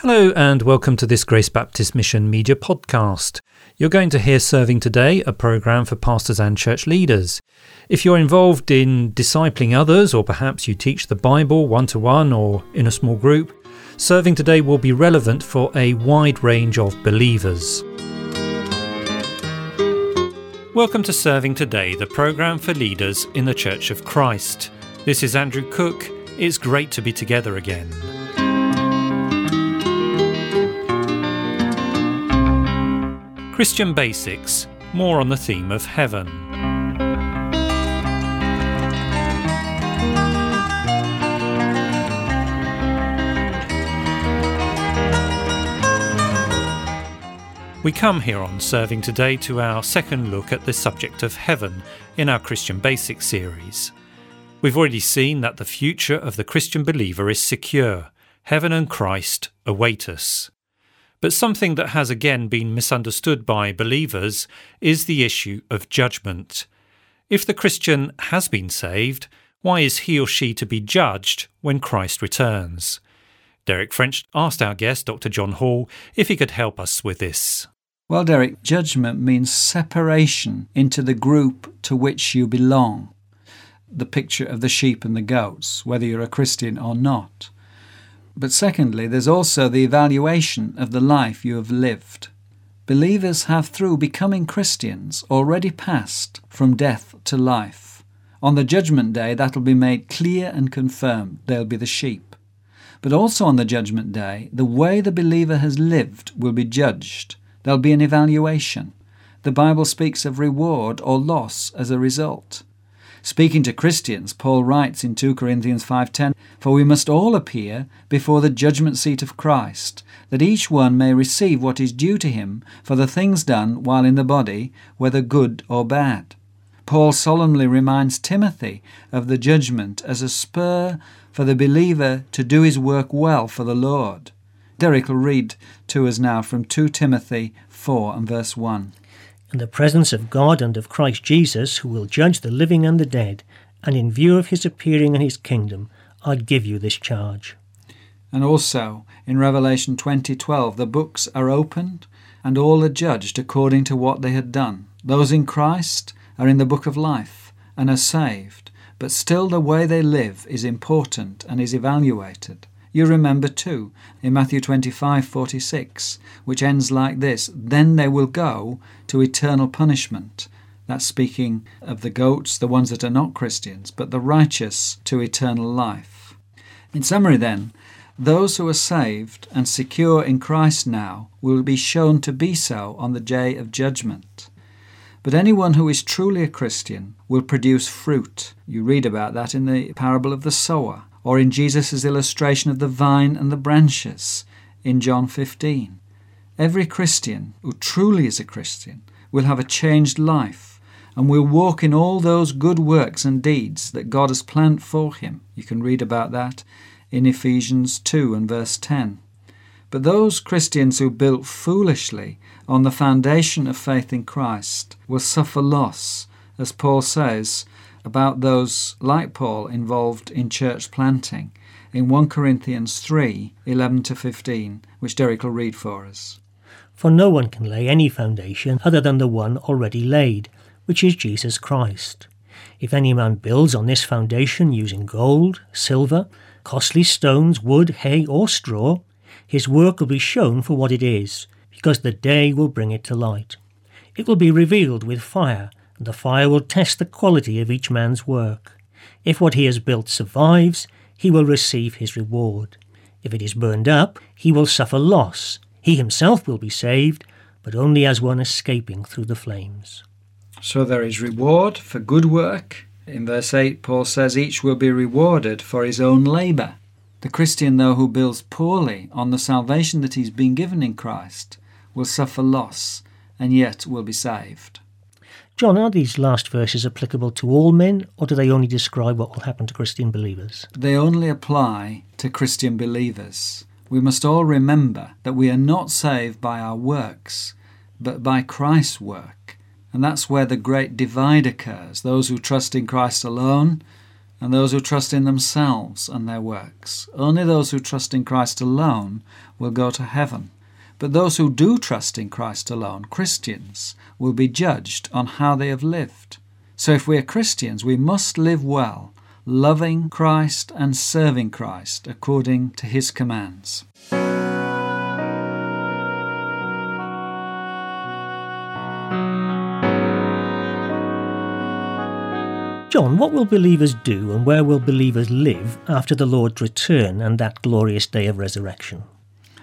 Hello, and welcome to this Grace Baptist Mission Media podcast. You're going to hear Serving Today, a program for pastors and church leaders. If you're involved in discipling others, or perhaps you teach the Bible one to one or in a small group, Serving Today will be relevant for a wide range of believers. Welcome to Serving Today, the program for leaders in the Church of Christ. This is Andrew Cook. It's great to be together again. Christian Basics, more on the theme of heaven. We come here on Serving Today to our second look at the subject of heaven in our Christian Basics series. We've already seen that the future of the Christian believer is secure. Heaven and Christ await us. But something that has again been misunderstood by believers is the issue of judgment. If the Christian has been saved, why is he or she to be judged when Christ returns? Derek French asked our guest, Dr. John Hall, if he could help us with this. Well, Derek, judgment means separation into the group to which you belong. The picture of the sheep and the goats, whether you're a Christian or not. But secondly, there's also the evaluation of the life you have lived. Believers have, through becoming Christians, already passed from death to life. On the judgment day, that'll be made clear and confirmed. They'll be the sheep. But also on the judgment day, the way the believer has lived will be judged. There'll be an evaluation. The Bible speaks of reward or loss as a result. Speaking to Christians, Paul writes in 2 Corinthians 5:10, "For we must all appear before the judgment seat of Christ, that each one may receive what is due to him for the things done while in the body, whether good or bad." Paul solemnly reminds Timothy of the judgment as a spur for the believer to do his work well for the Lord. Derek will read to us now from 2 Timothy 4 and verse 1 in the presence of God and of Christ Jesus, who will judge the living and the dead, and in view of his appearing and his kingdom, I give you this charge. And also in Revelation 20:12 the books are opened and all are judged according to what they had done. Those in Christ are in the book of life and are saved, but still the way they live is important and is evaluated. You remember too in Matthew 25:46, which ends like this, then they will go to eternal punishment. That's speaking of the goats, the ones that are not Christians, but the righteous to eternal life. In summary then, those who are saved and secure in Christ now will be shown to be so on the day of judgment. But anyone who is truly a Christian will produce fruit. You read about that in the parable of the sower or in Jesus' illustration of the vine and the branches in John 15. Every Christian who truly is a Christian will have a changed life and will walk in all those good works and deeds that God has planned for him. You can read about that in Ephesians 2 and verse 10. But those Christians who built foolishly on the foundation of faith in Christ will suffer loss, as Paul says about those, like Paul, involved in church planting in 1 Corinthians 3 11 to 15, which Derek will read for us. For no one can lay any foundation other than the one already laid, which is Jesus Christ. If any man builds on this foundation using gold, silver, costly stones, wood, hay, or straw, his work will be shown for what it is, because the day will bring it to light. It will be revealed with fire the fire will test the quality of each man's work. If what he has built survives, he will receive his reward. If it is burned up, he will suffer loss. He himself will be saved, but only as one escaping through the flames. So there is reward for good work. In verse 8, Paul says each will be rewarded for his own labour. The Christian, though, who builds poorly on the salvation that he's been given in Christ, will suffer loss and yet will be saved. John, are these last verses applicable to all men, or do they only describe what will happen to Christian believers? They only apply to Christian believers. We must all remember that we are not saved by our works, but by Christ's work. And that's where the great divide occurs those who trust in Christ alone, and those who trust in themselves and their works. Only those who trust in Christ alone will go to heaven. But those who do trust in Christ alone, Christians, will be judged on how they have lived. So if we are Christians, we must live well, loving Christ and serving Christ according to his commands. John, what will believers do and where will believers live after the Lord's return and that glorious day of resurrection?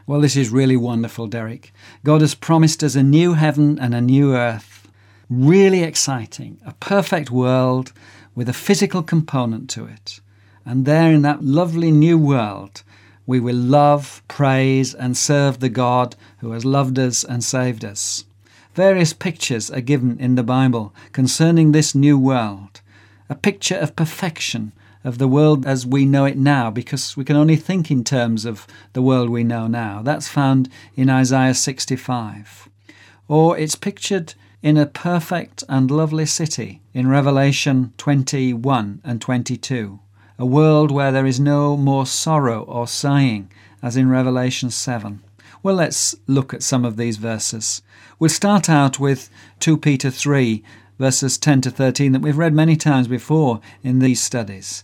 Well, this is really wonderful, Derek. God has promised us a new heaven and a new earth. Really exciting. A perfect world with a physical component to it. And there in that lovely new world, we will love, praise, and serve the God who has loved us and saved us. Various pictures are given in the Bible concerning this new world a picture of perfection of the world as we know it now, because we can only think in terms of the world we know now. That's found in Isaiah 65. Or it's pictured in a perfect and lovely city in Revelation 21 and 22, a world where there is no more sorrow or sighing, as in Revelation 7. Well, let's look at some of these verses. We'll start out with 2 Peter 3 verses 10 to 13 that we've read many times before in these studies.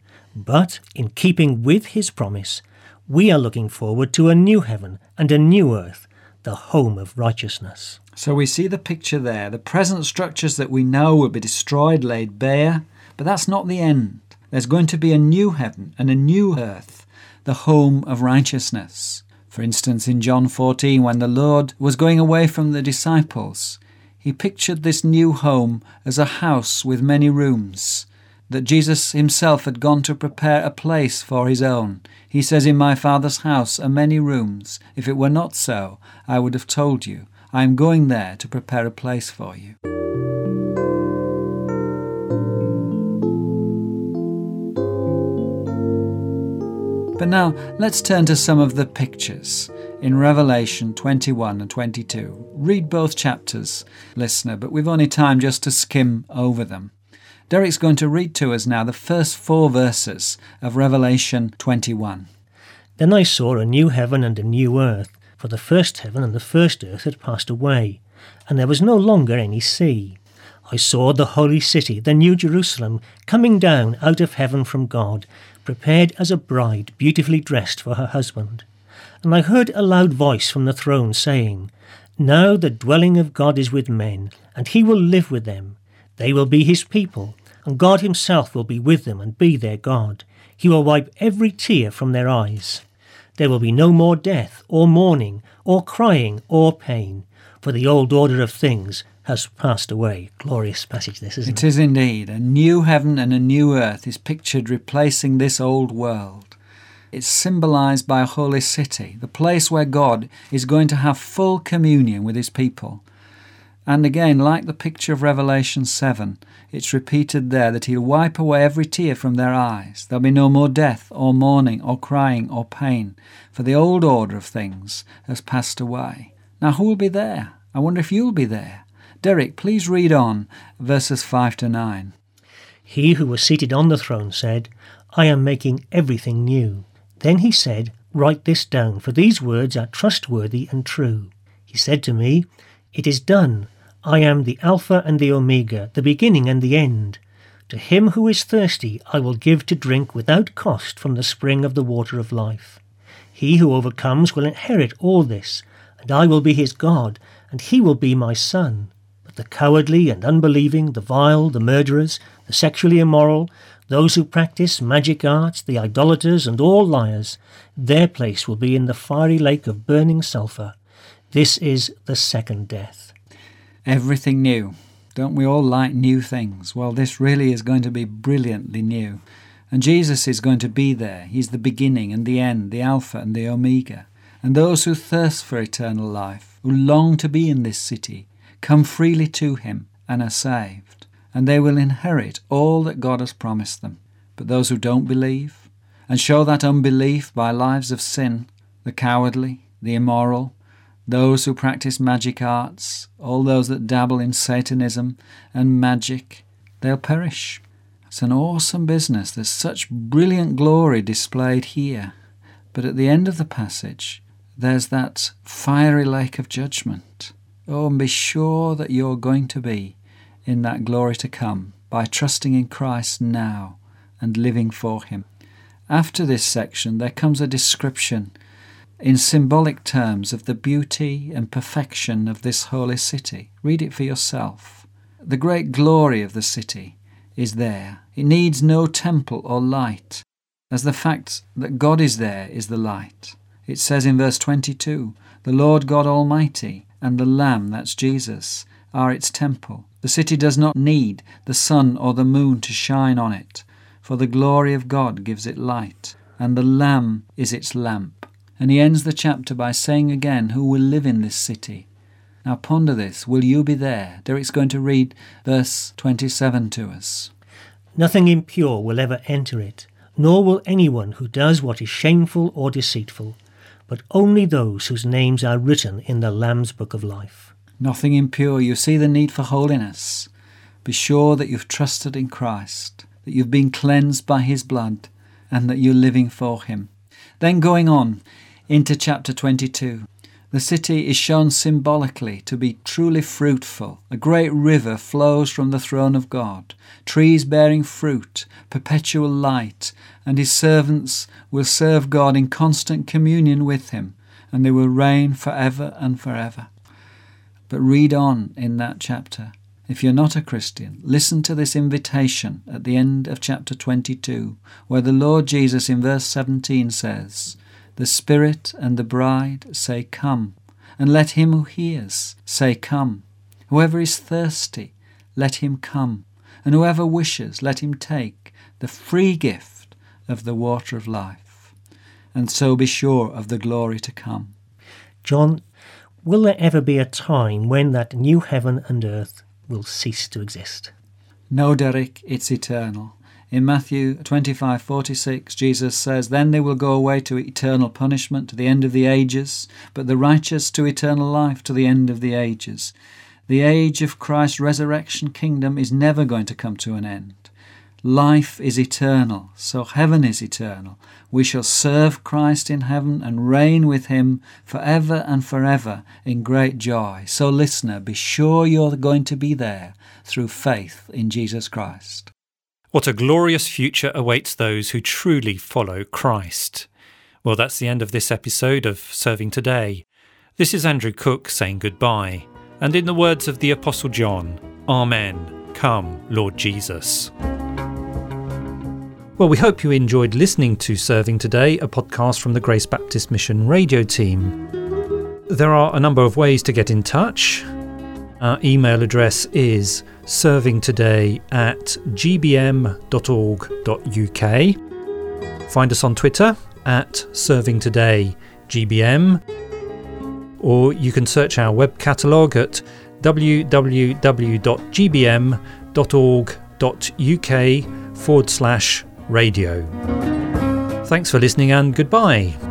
But, in keeping with his promise, we are looking forward to a new heaven and a new earth, the home of righteousness. So we see the picture there. The present structures that we know will be destroyed, laid bare, but that's not the end. There's going to be a new heaven and a new earth, the home of righteousness. For instance, in John 14, when the Lord was going away from the disciples, he pictured this new home as a house with many rooms, that Jesus himself had gone to prepare a place for his own. He says, In my Father's house are many rooms. If it were not so, I would have told you. I am going there to prepare a place for you. But now let's turn to some of the pictures in Revelation 21 and 22. Read both chapters, listener, but we've only time just to skim over them. Derek's going to read to us now the first four verses of Revelation 21. Then I saw a new heaven and a new earth, for the first heaven and the first earth had passed away, and there was no longer any sea. I saw the holy city, the new Jerusalem, coming down out of heaven from God, prepared as a bride beautifully dressed for her husband. And I heard a loud voice from the throne saying, Now the dwelling of God is with men, and he will live with them. They will be his people, and God himself will be with them and be their God. He will wipe every tear from their eyes. There will be no more death, or mourning, or crying, or pain, for the old order of things has passed away. Glorious passage, this, isn't it? It is indeed. A new heaven and a new earth is pictured replacing this old world. It's symbolized by a holy city, the place where God is going to have full communion with his people. And again, like the picture of Revelation 7, it's repeated there that he'll wipe away every tear from their eyes. There'll be no more death, or mourning, or crying, or pain, for the old order of things has passed away. Now, who will be there? I wonder if you'll be there. Derek, please read on verses 5 to 9. He who was seated on the throne said, I am making everything new. Then he said, Write this down, for these words are trustworthy and true. He said to me, It is done. I am the Alpha and the Omega, the beginning and the end. To him who is thirsty I will give to drink without cost from the spring of the water of life. He who overcomes will inherit all this, and I will be his God, and he will be my son. But the cowardly and unbelieving, the vile, the murderers, the sexually immoral, those who practice magic arts, the idolaters, and all liars, their place will be in the fiery lake of burning sulphur. This is the second death. Everything new. Don't we all like new things? Well, this really is going to be brilliantly new. And Jesus is going to be there. He's the beginning and the end, the Alpha and the Omega. And those who thirst for eternal life, who long to be in this city, come freely to him and are saved. And they will inherit all that God has promised them. But those who don't believe, and show that unbelief by lives of sin, the cowardly, the immoral, those who practice magic arts, all those that dabble in Satanism and magic, they'll perish. It's an awesome business. There's such brilliant glory displayed here. But at the end of the passage, there's that fiery lake of judgment. Oh, and be sure that you're going to be in that glory to come by trusting in Christ now and living for Him. After this section, there comes a description in symbolic terms of the beauty and perfection of this holy city. Read it for yourself. The great glory of the city is there. It needs no temple or light, as the fact that God is there is the light. It says in verse 22 The Lord God Almighty and the Lamb, that's Jesus, are its temple. The city does not need the sun or the moon to shine on it, for the glory of God gives it light, and the Lamb is its lamp. And he ends the chapter by saying again, Who will live in this city? Now ponder this. Will you be there? Derek's going to read verse 27 to us. Nothing impure will ever enter it, nor will anyone who does what is shameful or deceitful, but only those whose names are written in the Lamb's book of life. Nothing impure. You see the need for holiness. Be sure that you've trusted in Christ, that you've been cleansed by his blood, and that you're living for him. Then going on into chapter 22. The city is shown symbolically to be truly fruitful. A great river flows from the throne of God, trees bearing fruit, perpetual light, and his servants will serve God in constant communion with him, and they will reign forever and forever. But read on in that chapter. If you're not a Christian, listen to this invitation at the end of chapter 22, where the Lord Jesus in verse 17 says, the Spirit and the bride say, Come. And let him who hears say, Come. Whoever is thirsty, let him come. And whoever wishes, let him take the free gift of the water of life. And so be sure of the glory to come. John, will there ever be a time when that new heaven and earth will cease to exist? No, Derek, it's eternal. In Matthew 25:46, Jesus says, Then they will go away to eternal punishment to the end of the ages, but the righteous to eternal life to the end of the ages. The age of Christ's resurrection kingdom is never going to come to an end. Life is eternal, so heaven is eternal. We shall serve Christ in heaven and reign with him forever and forever in great joy. So, listener, be sure you're going to be there through faith in Jesus Christ. What a glorious future awaits those who truly follow Christ. Well, that's the end of this episode of Serving Today. This is Andrew Cook saying goodbye. And in the words of the Apostle John, Amen. Come, Lord Jesus. Well, we hope you enjoyed listening to Serving Today, a podcast from the Grace Baptist Mission radio team. There are a number of ways to get in touch. Our email address is servingtoday at gbm.org.uk. Find us on Twitter at servingtodaygBM, or you can search our web catalogue at www.gbm.org.uk forward slash radio. Thanks for listening and goodbye.